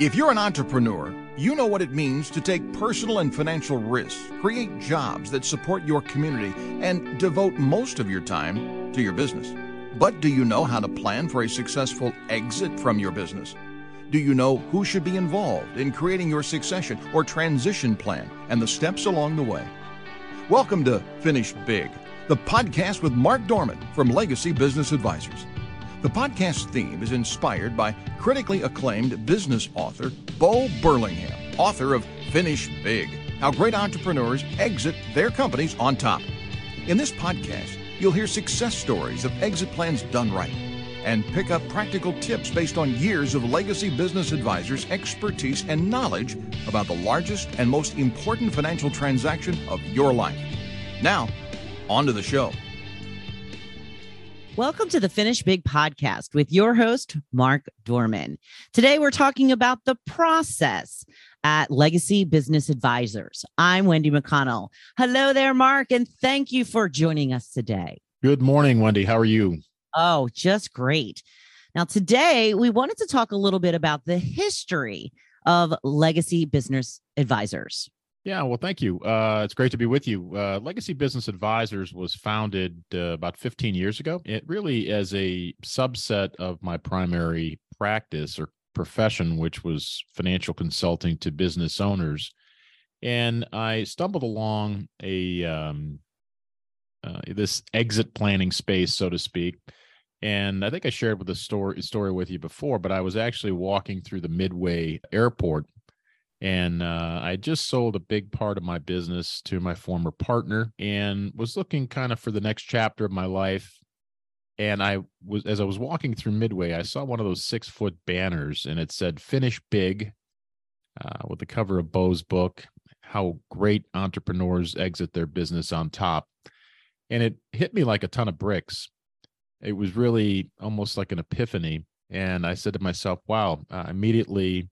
If you're an entrepreneur, you know what it means to take personal and financial risks, create jobs that support your community, and devote most of your time to your business. But do you know how to plan for a successful exit from your business? Do you know who should be involved in creating your succession or transition plan and the steps along the way? Welcome to Finish Big, the podcast with Mark Dorman from Legacy Business Advisors. The podcast theme is inspired by critically acclaimed business author Bo Burlingham, author of Finish Big How Great Entrepreneurs Exit Their Companies on Top. In this podcast, you'll hear success stories of exit plans done right and pick up practical tips based on years of legacy business advisors' expertise and knowledge about the largest and most important financial transaction of your life. Now, on to the show. Welcome to the Finish Big podcast with your host, Mark Dorman. Today, we're talking about the process at Legacy Business Advisors. I'm Wendy McConnell. Hello there, Mark, and thank you for joining us today. Good morning, Wendy. How are you? Oh, just great. Now, today, we wanted to talk a little bit about the history of Legacy Business Advisors. Yeah, well, thank you. Uh, it's great to be with you. Uh, Legacy Business Advisors was founded uh, about 15 years ago. It really as a subset of my primary practice or profession, which was financial consulting to business owners. And I stumbled along a um, uh, this exit planning space, so to speak. And I think I shared with the story story with you before, but I was actually walking through the Midway Airport and uh, I just sold a big part of my business to my former partner and was looking kind of for the next chapter of my life. And I was, as I was walking through Midway, I saw one of those six foot banners and it said finish big uh, with the cover of Bo's book, How Great Entrepreneurs Exit Their Business on Top. And it hit me like a ton of bricks. It was really almost like an epiphany. And I said to myself, wow, uh, immediately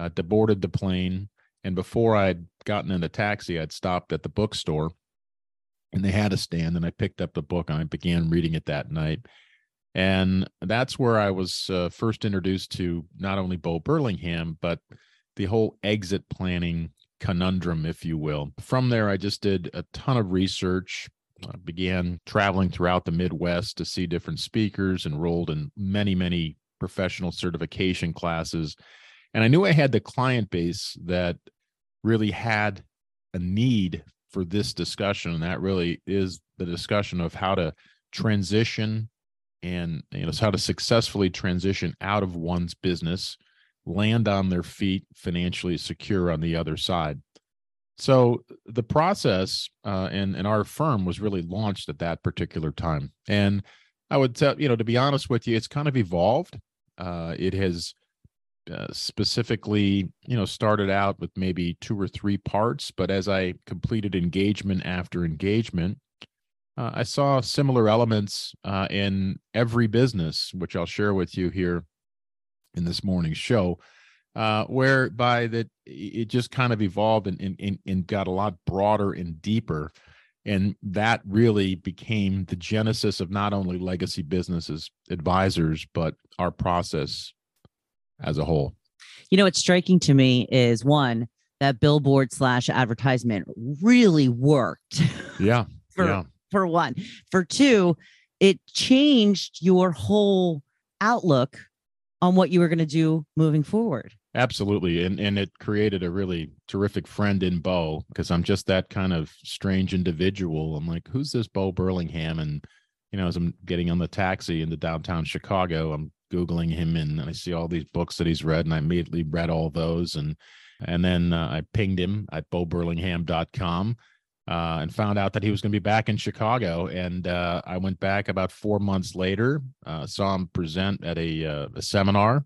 uh, deboarded the plane. And before I'd gotten in the taxi, I'd stopped at the bookstore and they had a stand. And I picked up the book and I began reading it that night. And that's where I was uh, first introduced to not only Bo Burlingham, but the whole exit planning conundrum, if you will. From there, I just did a ton of research. I began traveling throughout the Midwest to see different speakers, enrolled in many, many professional certification classes, and I knew I had the client base that really had a need for this discussion. And that really is the discussion of how to transition and you know how to successfully transition out of one's business land on their feet financially secure on the other side. So the process uh, and and our firm was really launched at that particular time. And i would tell you know to be honest with you it's kind of evolved. Uh, it has uh, specifically, you know, started out with maybe two or three parts, but as I completed engagement after engagement, uh, I saw similar elements uh, in every business, which I'll share with you here in this morning's show, uh, whereby that it just kind of evolved and, and, and got a lot broader and deeper. And that really became the genesis of not only legacy businesses advisors, but our process as a whole? You know, what's striking to me is one, that billboard slash advertisement really worked. Yeah. for, yeah. for one. For two, it changed your whole outlook on what you were going to do moving forward. Absolutely. And and it created a really terrific friend in Bo because I'm just that kind of strange individual. I'm like, who's this Bo Burlingham? And you know, as I'm getting on the taxi into downtown Chicago, I'm googling him and I see all these books that he's read, and I immediately read all those and and then uh, I pinged him at boburlingham.com uh, and found out that he was going to be back in Chicago. And uh, I went back about four months later, uh, saw him present at a, uh, a seminar.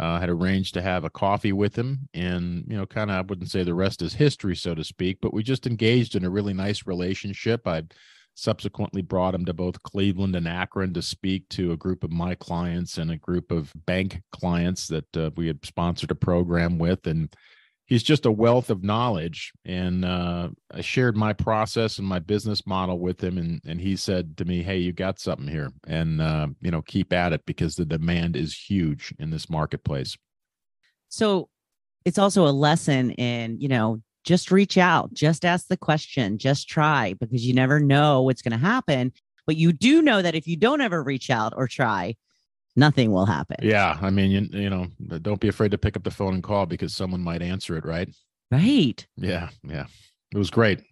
Uh, had arranged to have a coffee with him, and you know, kind of, I wouldn't say the rest is history, so to speak, but we just engaged in a really nice relationship. I'd subsequently brought him to both Cleveland and Akron to speak to a group of my clients and a group of bank clients that uh, we had sponsored a program with. And he's just a wealth of knowledge. And uh, I shared my process and my business model with him. And, and he said to me, Hey, you got something here. And, uh, you know, keep at it because the demand is huge in this marketplace. So it's also a lesson in, you know, just reach out, just ask the question, just try because you never know what's going to happen. But you do know that if you don't ever reach out or try, nothing will happen. Yeah. I mean, you, you know, don't be afraid to pick up the phone and call because someone might answer it, right? Right. Yeah. Yeah. It was great.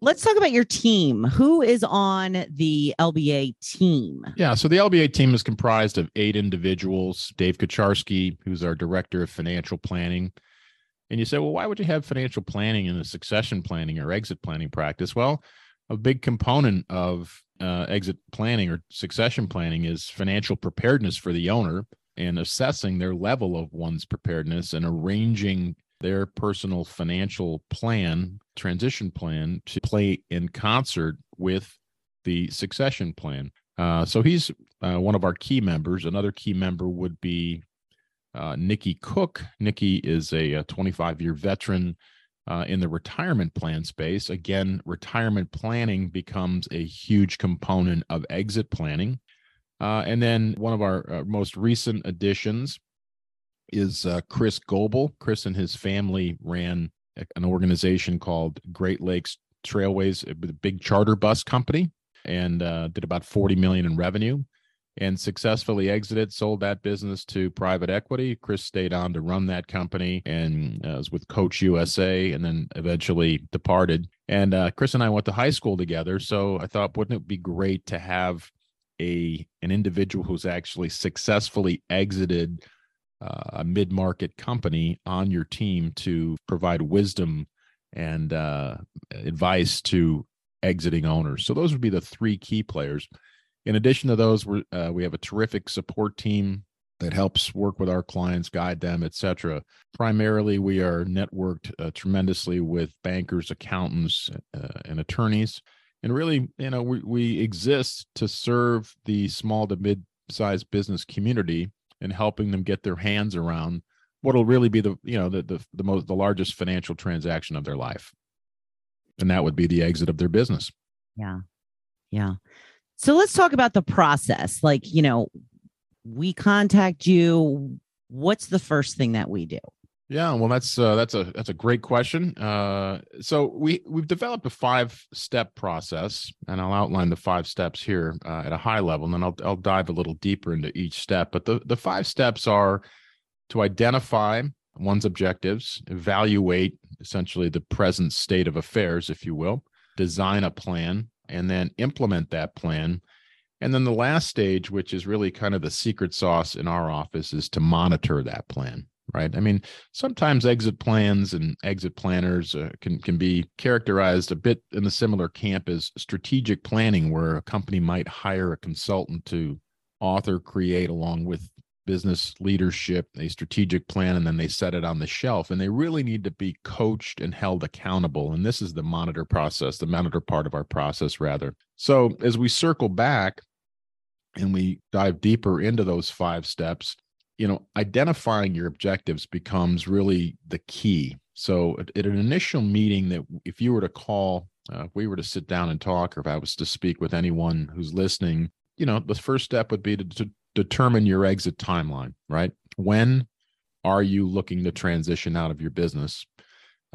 Let's talk about your team. Who is on the LBA team? Yeah, so the LBA team is comprised of eight individuals. Dave Kacharski, who's our director of financial planning. And you say, well, why would you have financial planning in a succession planning or exit planning practice? Well, a big component of uh, exit planning or succession planning is financial preparedness for the owner and assessing their level of one's preparedness and arranging their personal financial plan, transition plan, to play in concert with the succession plan. Uh, so he's uh, one of our key members. Another key member would be uh, Nikki Cook. Nikki is a 25 year veteran uh, in the retirement plan space. Again, retirement planning becomes a huge component of exit planning. Uh, and then one of our uh, most recent additions is uh, Chris Goebel. Chris and his family ran an organization called Great Lakes Trailways, a big charter bus company, and uh, did about 40 million in revenue and successfully exited, sold that business to private equity. Chris stayed on to run that company and uh, was with Coach USA and then eventually departed. And uh, Chris and I went to high school together. So I thought, wouldn't it be great to have a an individual who's actually successfully exited uh, a mid market company on your team to provide wisdom and uh, advice to exiting owners. So those would be the three key players. In addition to those, we uh, we have a terrific support team that helps work with our clients, guide them, etc. Primarily, we are networked uh, tremendously with bankers, accountants, uh, and attorneys. And really, you know, we, we exist to serve the small to mid-sized business community and helping them get their hands around what will really be the you know the, the the most the largest financial transaction of their life and that would be the exit of their business yeah yeah so let's talk about the process. Like, you know, we contact you. What's the first thing that we do? Yeah, well, that's uh, that's a that's a great question. Uh, so we we've developed a five step process, and I'll outline the five steps here uh, at a high level, and then I'll I'll dive a little deeper into each step. But the the five steps are to identify one's objectives, evaluate essentially the present state of affairs, if you will, design a plan, and then implement that plan. And then the last stage, which is really kind of the secret sauce in our office, is to monitor that plan. Right. I mean, sometimes exit plans and exit planners uh, can can be characterized a bit in the similar camp as strategic planning, where a company might hire a consultant to author, create along with business leadership, a strategic plan, and then they set it on the shelf. And they really need to be coached and held accountable. And this is the monitor process, the monitor part of our process, rather. So as we circle back and we dive deeper into those five steps, you know, identifying your objectives becomes really the key. So at, an initial meeting, that if you were to call, uh, if we were to sit down and talk, or if I was to speak with anyone who's listening, you know, the first step would be to, to determine your exit timeline, right? When are you looking to transition out of your business?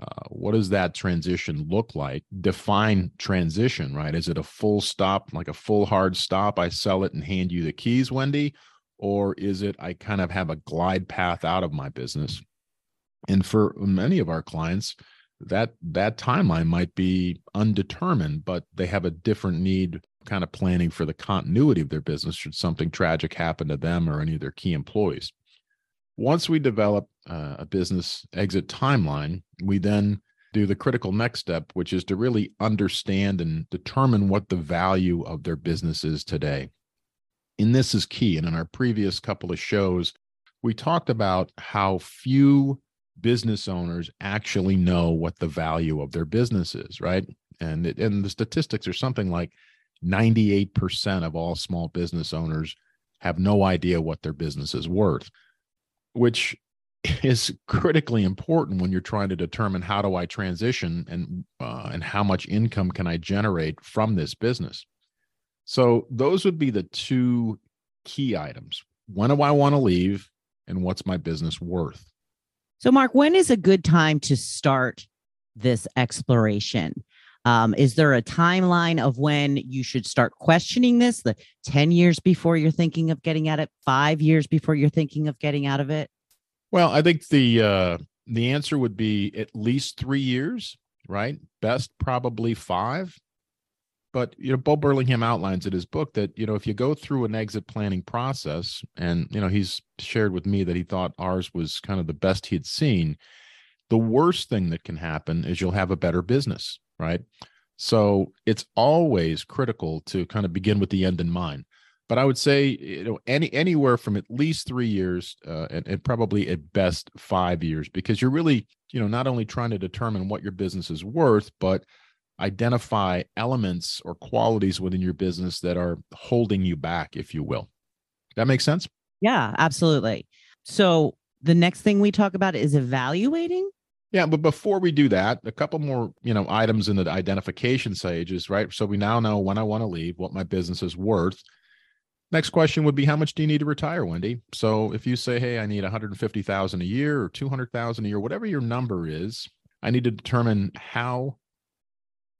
Uh, what does that transition look like? Define transition, right? Is it a full stop, like a full hard stop? I sell it and hand you the keys, Wendy? Or is it I kind of have a glide path out of my business? And for many of our clients, that that timeline might be undetermined, but they have a different need kind of planning for the continuity of their business should something tragic happen to them or any of their key employees. Once we develop uh, a business exit timeline, we then do the critical next step, which is to really understand and determine what the value of their business is today. And this is key. And in our previous couple of shows, we talked about how few business owners actually know what the value of their business is, right? And it, and the statistics are something like 98% of all small business owners have no idea what their business is worth, which is critically important when you're trying to determine how do I transition and uh, and how much income can I generate from this business. So those would be the two key items. When do I want to leave and what's my business worth? So, Mark, when is a good time to start this exploration? Um, is there a timeline of when you should start questioning this? The 10 years before you're thinking of getting at it, five years before you're thinking of getting out of it? Well, I think the uh, the answer would be at least three years, right? Best probably five. But you know, Bo Burlingham outlines in his book that you know if you go through an exit planning process, and you know he's shared with me that he thought ours was kind of the best he had seen. The worst thing that can happen is you'll have a better business, right? So it's always critical to kind of begin with the end in mind. But I would say you know any anywhere from at least three years uh, and, and probably at best five years because you're really you know not only trying to determine what your business is worth, but identify elements or qualities within your business that are holding you back, if you will. That makes sense? Yeah, absolutely. So the next thing we talk about is evaluating. Yeah, but before we do that, a couple more, you know, items in the identification stages, right. So we now know when I want to leave, what my business is worth. Next question would be how much do you need to retire, Wendy? So if you say, hey, I need 150,000 a year or 200,000 a year, whatever your number is, I need to determine how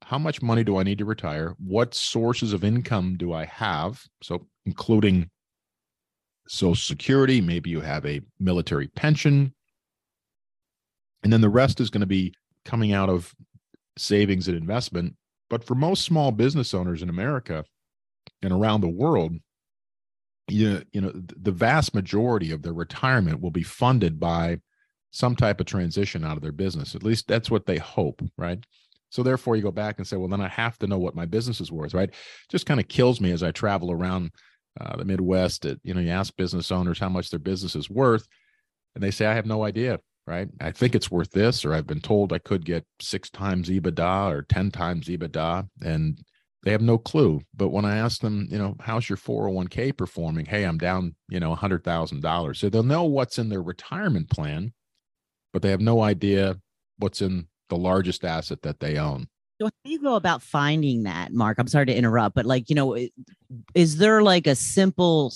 how much money do I need to retire? What sources of income do I have? So, including Social Security, maybe you have a military pension. And then the rest is going to be coming out of savings and investment. But for most small business owners in America and around the world, you, you know, the vast majority of their retirement will be funded by some type of transition out of their business. At least that's what they hope, right? So therefore, you go back and say, well, then I have to know what my business is worth, right? Just kind of kills me as I travel around uh, the Midwest. That you know, you ask business owners how much their business is worth, and they say, I have no idea, right? I think it's worth this, or I've been told I could get six times EBITDA or ten times EBITDA, and they have no clue. But when I ask them, you know, how's your 401k performing? Hey, I'm down, you know, $100,000. So they'll know what's in their retirement plan, but they have no idea what's in the largest asset that they own. So how do you go about finding that, Mark? I'm sorry to interrupt, but like, you know, is there like a simple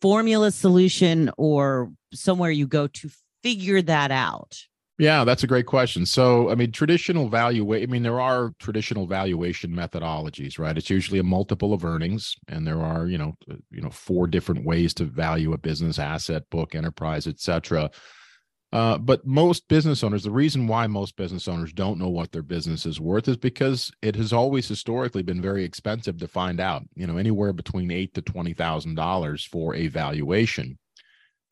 formula solution or somewhere you go to figure that out? Yeah, that's a great question. So, I mean, traditional value, I mean, there are traditional valuation methodologies, right? It's usually a multiple of earnings, and there are, you know, uh, you know, four different ways to value a business asset, book, enterprise, et cetera. Uh, but most business owners, the reason why most business owners don't know what their business is worth is because it has always historically been very expensive to find out. You know, anywhere between eight to twenty thousand dollars for a valuation,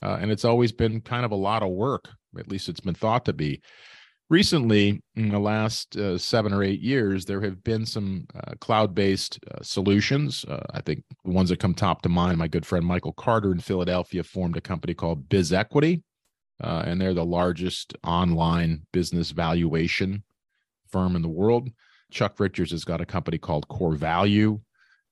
uh, and it's always been kind of a lot of work. At least it's been thought to be. Recently, in the last uh, seven or eight years, there have been some uh, cloud-based uh, solutions. Uh, I think the ones that come top to mind. My good friend Michael Carter in Philadelphia formed a company called BizEquity uh, and they're the largest online business valuation firm in the world. Chuck Richards has got a company called Core Value.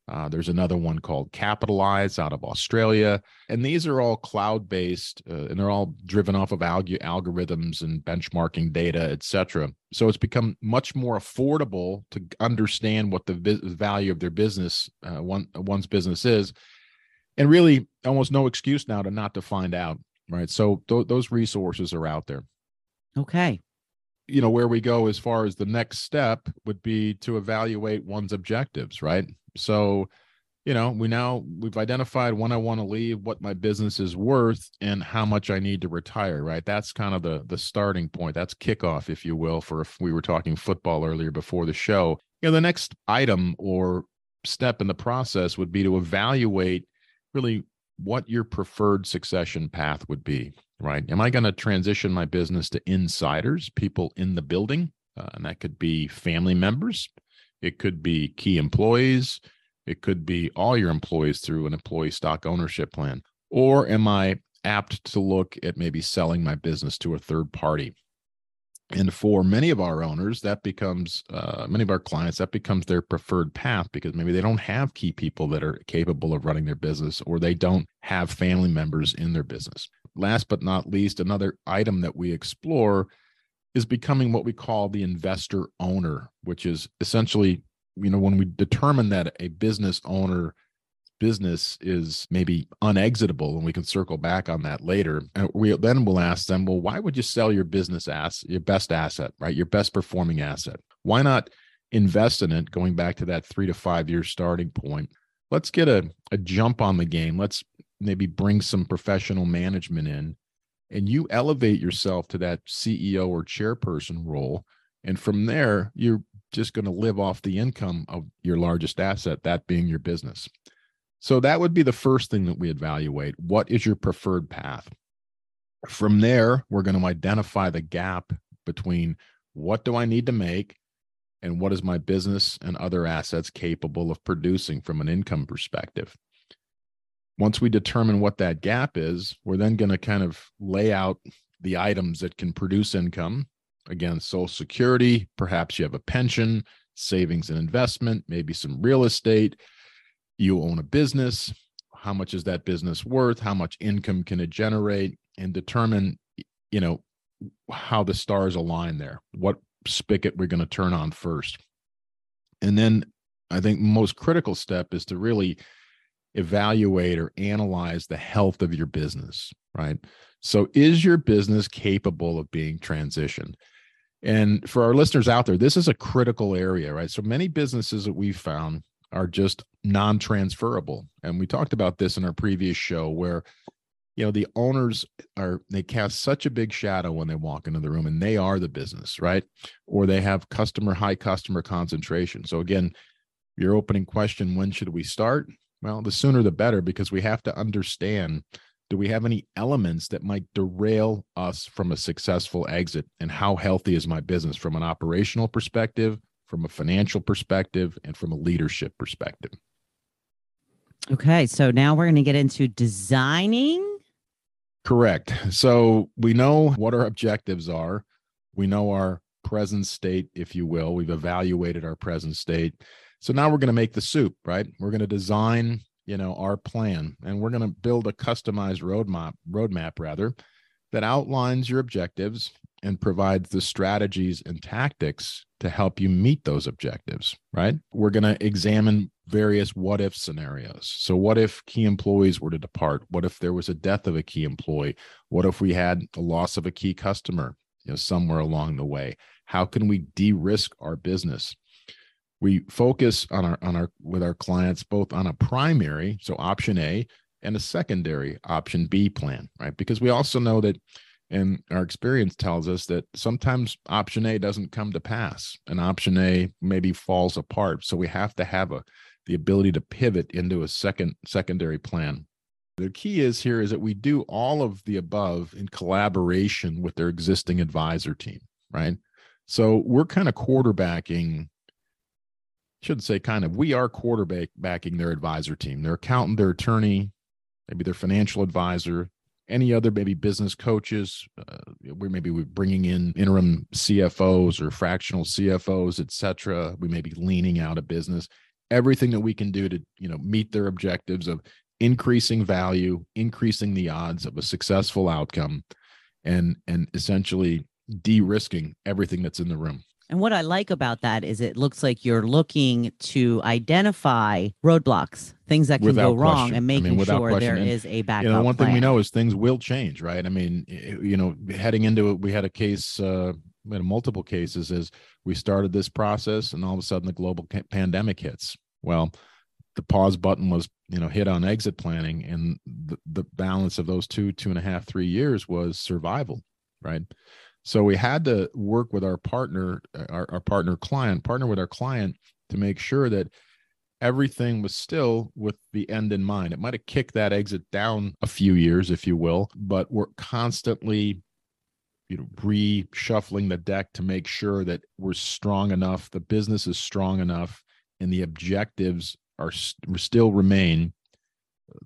Uh, there's another one called Capitalize out of Australia. And these are all cloud based uh, and they're all driven off of alg- algorithms and benchmarking data, et cetera. So it's become much more affordable to understand what the vi- value of their business, uh, one, one's business is. And really almost no excuse now to not to find out right so th- those resources are out there okay you know where we go as far as the next step would be to evaluate one's objectives right? So you know we now we've identified when i want to leave what my business is worth and how much i need to retire right? That's kind of the the starting point. That's kickoff if you will for if we were talking football earlier before the show. You know the next item or step in the process would be to evaluate really what your preferred succession path would be, right? Am I going to transition my business to insiders, people in the building? Uh, and that could be family members, it could be key employees, it could be all your employees through an employee stock ownership plan. Or am I apt to look at maybe selling my business to a third party? and for many of our owners that becomes uh, many of our clients that becomes their preferred path because maybe they don't have key people that are capable of running their business or they don't have family members in their business last but not least another item that we explore is becoming what we call the investor owner which is essentially you know when we determine that a business owner business is maybe unexitable and we can circle back on that later and we then will ask them well why would you sell your business ass your best asset right your best performing asset? Why not invest in it? Going back to that three to five year starting point let's get a, a jump on the game. Let's maybe bring some professional management in and you elevate yourself to that ceo or chairperson role and from there you're just going to live off the income of your largest asset that being your business so that would be the first thing that we evaluate. What is your preferred path? From there, we're going to identify the gap between what do I need to make and what is my business and other assets capable of producing from an income perspective. Once we determine what that gap is, we're then going to kind of lay out the items that can produce income. Again, Social Security, perhaps you have a pension, savings and investment, maybe some real estate, you own a business. How much is that business worth? How much income can it generate? And determine you know how the stars align there. What spigot we're going to turn on first. And then i think most critical step is to really evaluate or analyze the health of your business right? So is your business capable of being transitioned? And for our listeners out there this is a critical area right? So many businesses that we've found are just non-transferable. And we talked about this in our previous show where you know the owners are they cast such a big shadow when they walk into the room and they are the business right? Or they have customer high customer concentration. So again your opening question when should we start well the sooner the better because we have to understand do we have any elements that might derail us from a successful exit and how healthy is my business from an operational perspective from a financial perspective and from a leadership perspective. Okay, so now we're going to get into designing. Correct. So we know what our objectives are. We know our present state, if you will. We've evaluated our present state. So now we're going to make the soup, right? We're going to design, you know, our plan and we're going to build a customized roadmap, roadmap rather, that outlines your objectives and provides the strategies and tactics to help you meet those objectives, right? We're going to examine various what if scenarios. So, what if key employees were to depart? What if there was a death of a key employee? What if we had a loss of a key customer, you know, somewhere along the way? How can we de-risk our business? We focus on our on our with our clients both on a primary, so option A, and a secondary option B plan, right? Because we also know that and our experience tells us that sometimes option A doesn't come to pass and option A maybe falls apart. So we have to have a the ability to pivot into a second secondary plan. The key is here is that we do all of the above in collaboration with their existing advisor team, right? So we're kind of quarterbacking should say kind of we are quarterbacking their advisor team, their accountant, their attorney, maybe their financial advisor, any other maybe business coaches uh, we maybe we're bringing in interim cfos or fractional cfos et cetera. We may be leaning out of business. Everything that we can do to you know meet their objectives of increasing value increasing the odds of a successful outcome and and essentially de-risking everything that's in the room and what I like about that is it looks like you're looking to identify roadblocks, things that can without go wrong, question. and making I mean, sure question. there and, is a backup. You know, one plan. thing we know is things will change, right? I mean, you know, heading into it, we had a case, uh, we had multiple cases as we started this process, and all of a sudden the global pandemic hits. Well, the pause button was, you know, hit on exit planning, and the, the balance of those two, two and a half, three years was survival, right? So we had to work with our partner, uh, our, our partner client, partner with our client to make sure that everything was still with the end in mind. It might have kicked that exit down a few years, if you will, but we're constantly you know reshuffling the deck to make sure that we're strong enough the business is strong enough and the objectives are still remain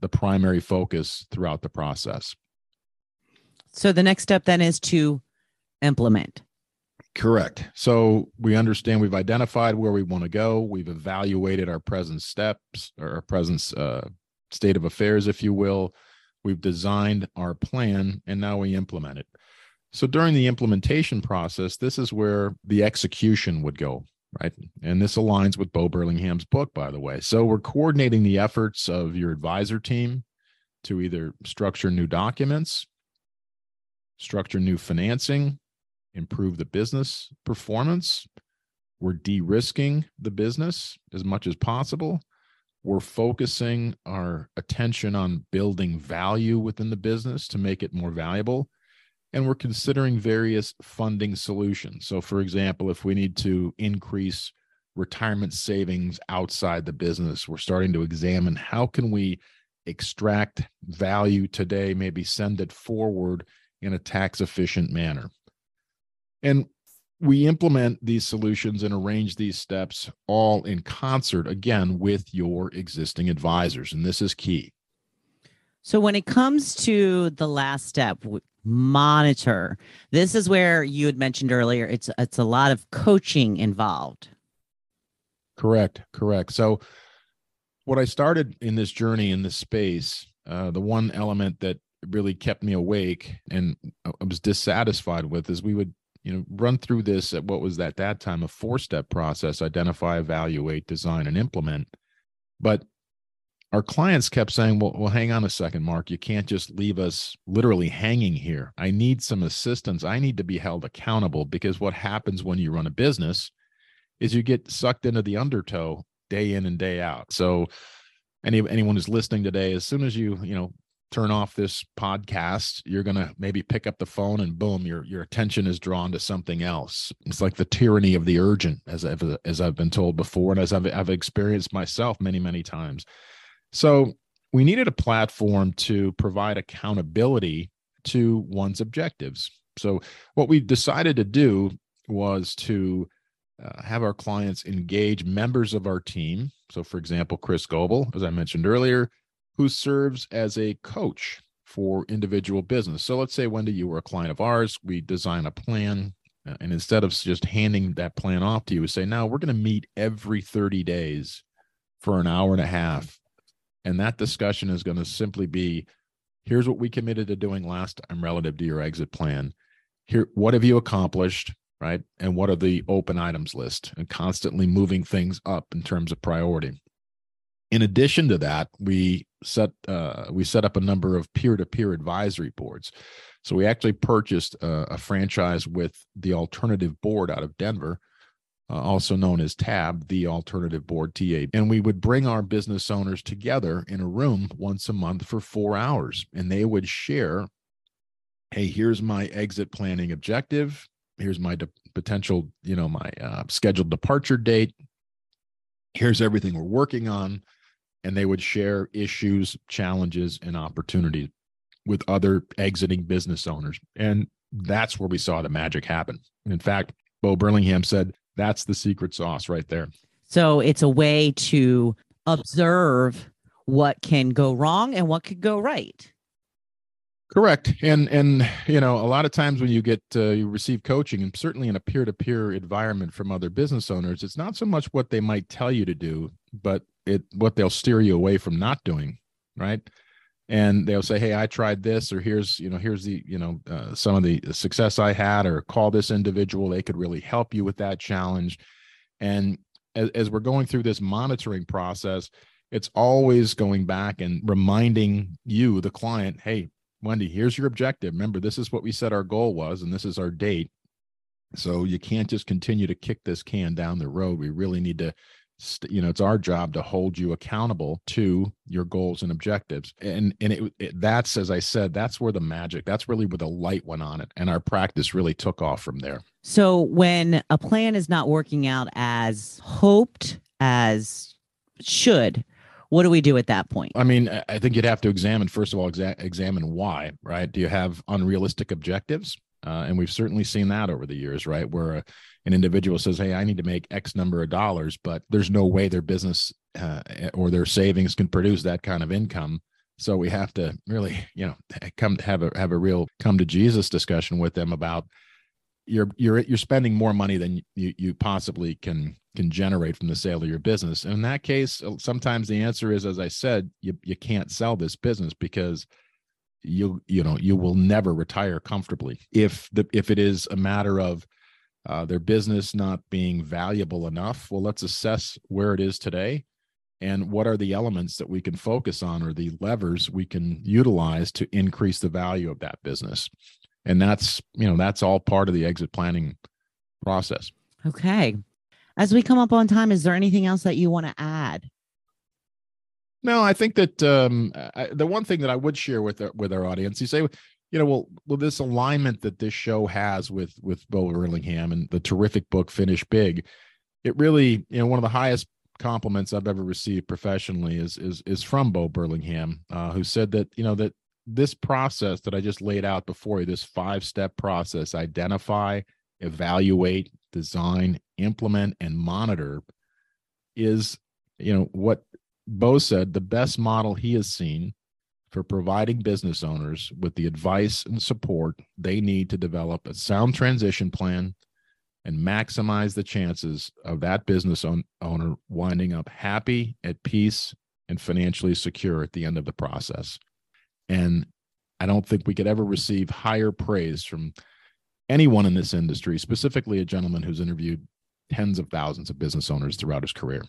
the primary focus throughout the process so the next step then is to implement. Correct. So we understand we've identified where we want to go. We've evaluated our present steps or our present uh, state of affairs, if you will. We've designed our plan and now we implement it. So during the implementation process, this is where the execution would go, right? And this aligns with Bo Burlingham's book, by the way. So we're coordinating the efforts of your advisor team to either structure new documents, structure new financing, improve the business performance. We're de risking the business as much as possible. We're focusing our attention on building value within the business to make it more valuable and we're considering various funding solutions. So, for example, if we need to increase retirement savings outside the business, we're starting to examine how can we extract value today, maybe send it forward in a tax efficient manner. And we implement these solutions and arrange these steps all in concert again with your existing advisors. And this is key. So, when it comes to the last step, monitor. This is where you had mentioned earlier it's it's a lot of coaching involved. Correct, correct. So what I started in this journey in this space, uh, the one element that really kept me awake and I was dissatisfied with is we would you know run through this at what was at that time a four step process identify evaluate design and implement but our clients kept saying, well, well, hang on a second, Mark. You can't just leave us literally hanging here. I need some assistance. I need to be held accountable because what happens when you run a business is you get sucked into the undertow day in and day out. So any anyone who's listening today, as soon as you, you know, turn off this podcast, you're gonna maybe pick up the phone and boom, your your attention is drawn to something else. It's like the tyranny of the urgent, as I've as I've been told before, and as I've I've experienced myself many, many times. So we needed a platform to provide accountability to one's objectives. So what we decided to do was to uh, have our clients engage members of our team. So, for example, Chris Goebel, as I mentioned earlier, who serves as a coach for individual business. So, let's say, Wendy, you were a client of ours. We design a plan. Uh, and instead of just handing that plan off to you, we say, now we're going to meet every 30 days for an hour and a half and that discussion is going to simply be here's what we committed to doing last time relative to your exit plan. Here, what have you accomplished? Right. And what are the open items list and constantly moving things up in terms of priority. In addition to that, we set uh, we set up a number of peer-to-peer advisory boards. So we actually purchased a, a franchise with the Alternative Board out of Denver, uh, also known as TAB, the Alternative Board TA. And we would bring our business owners together in a room once a month for four hours, and they would share hey, here's my exit planning objective. Here's my de- potential, you know, my uh, scheduled departure date. Here's everything we're working on. And they would share issues, challenges, and opportunities with other exiting business owners. And that's where we saw the magic happen. In fact, Bo Burlingham said that's the secret sauce right there. So it's a way to observe what can go wrong and what could go right. Correct. And and you know, a lot of times when you get uh, you receive coaching and certainly in a peer-to-peer environment from other business owners, it's not so much what they might tell you to do, but it what they'll steer you away from not doing, right? and they'll say hey i tried this or here's you know here's the you know uh, some of the success i had or call this individual they could really help you with that challenge and as, as we're going through this monitoring process it's always going back and reminding you the client hey wendy here's your objective. Remember this is what we said our goal was and this is our date. So you can't just continue to kick this can down the road. We really need to you know it's our job to hold you accountable to your goals and objectives. And and it, it, that's as i said that's where the magic that's really where the light went on it and our practice really took off from there. So when a plan is not working out as hoped as should what do we do at that point? I mean i think you'd have to examine first of all exa- examine why right? Do you have unrealistic objectives? Uh, and we've certainly seen that over the years right? Where uh, an individual says, Hey, I need to make X number of dollars, but there's no way their business uh, or their savings can produce that kind of income. So we have to really, you know, come have a have a real come to Jesus discussion with them about you're you're you're spending more money than you you possibly can can generate from the sale of your business. And in that case, uh, sometimes the answer is, as I said, you you can't sell this business because you you know you will never retire comfortably if the if it is a matter of uh, their business not being valuable enough. Well, let's assess where it is today and what are the elements that we can focus on or the levers we can utilize to increase the value of that business. And that's, you know, that's all part of the exit planning process. Okay. As we come up on time, is there anything else that you want to add? No, I think that um, I, the one thing that I would share with our, with our audience, you say, you know, well, well, this alignment that this show has with with Bo Burlingham and the terrific book Finish Big, it really, you know, one of the highest compliments I've ever received professionally is is is from Bo Burlingham, uh, who said that you know that this process that I just laid out before you, this five step process, identify, evaluate, design, implement, and monitor, is you know what Bo said the best model he has seen for providing business owners with the advice and support they need to develop a sound transition plan and maximize the chances of that business own, owner winding up happy, at peace, and financially secure at the end of the process. And I don't think we could ever receive higher praise from anyone in this industry, specifically a gentleman who's interviewed tens of thousands of business owners throughout his career.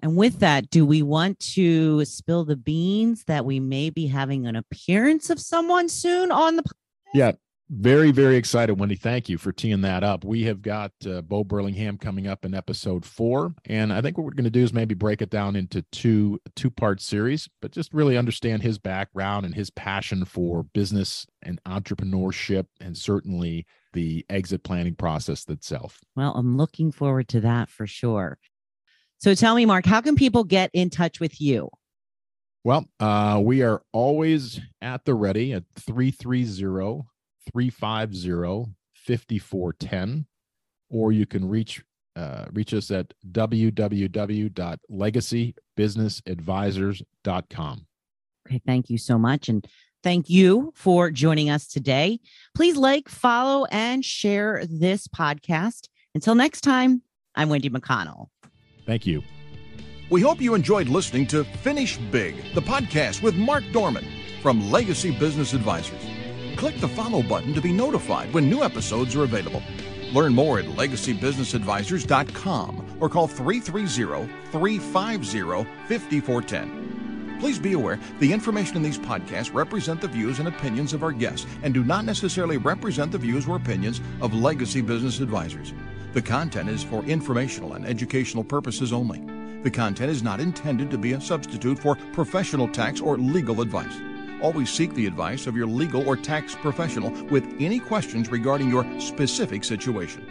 And with that, do we want to spill the beans that we may be having an appearance of someone soon on the? Yeah, very, very excited, Wendy. Thank you for teeing that up. We have got uh, Bo Burlingham coming up in episode four, and I think what we're going to do is maybe break it down into two two part series, but just really understand his background and his passion for business and entrepreneurship, and certainly the exit planning process itself. Well, I'm looking forward to that for sure. So tell me, Mark, how can people get in touch with you? Well, uh, we are always at the ready at 330 350 5410, or you can reach uh, reach us at www.legacybusinessadvisors.com. Okay, thank you so much. And thank you for joining us today. Please like, follow, and share this podcast. Until next time, I'm Wendy McConnell. Thank you. We hope you enjoyed listening to Finish Big, the podcast with Mark Dorman from Legacy Business Advisors. Click the follow button to be notified when new episodes are available. Learn more at legacybusinessadvisors.com or call 330 350 5410. Please be aware the information in these podcasts represent the views and opinions of our guests and do not necessarily represent the views or opinions of Legacy Business Advisors. The content is for informational and educational purposes only. The content is not intended to be a substitute for professional tax or legal advice. Always seek the advice of your legal or tax professional with any questions regarding your specific situation.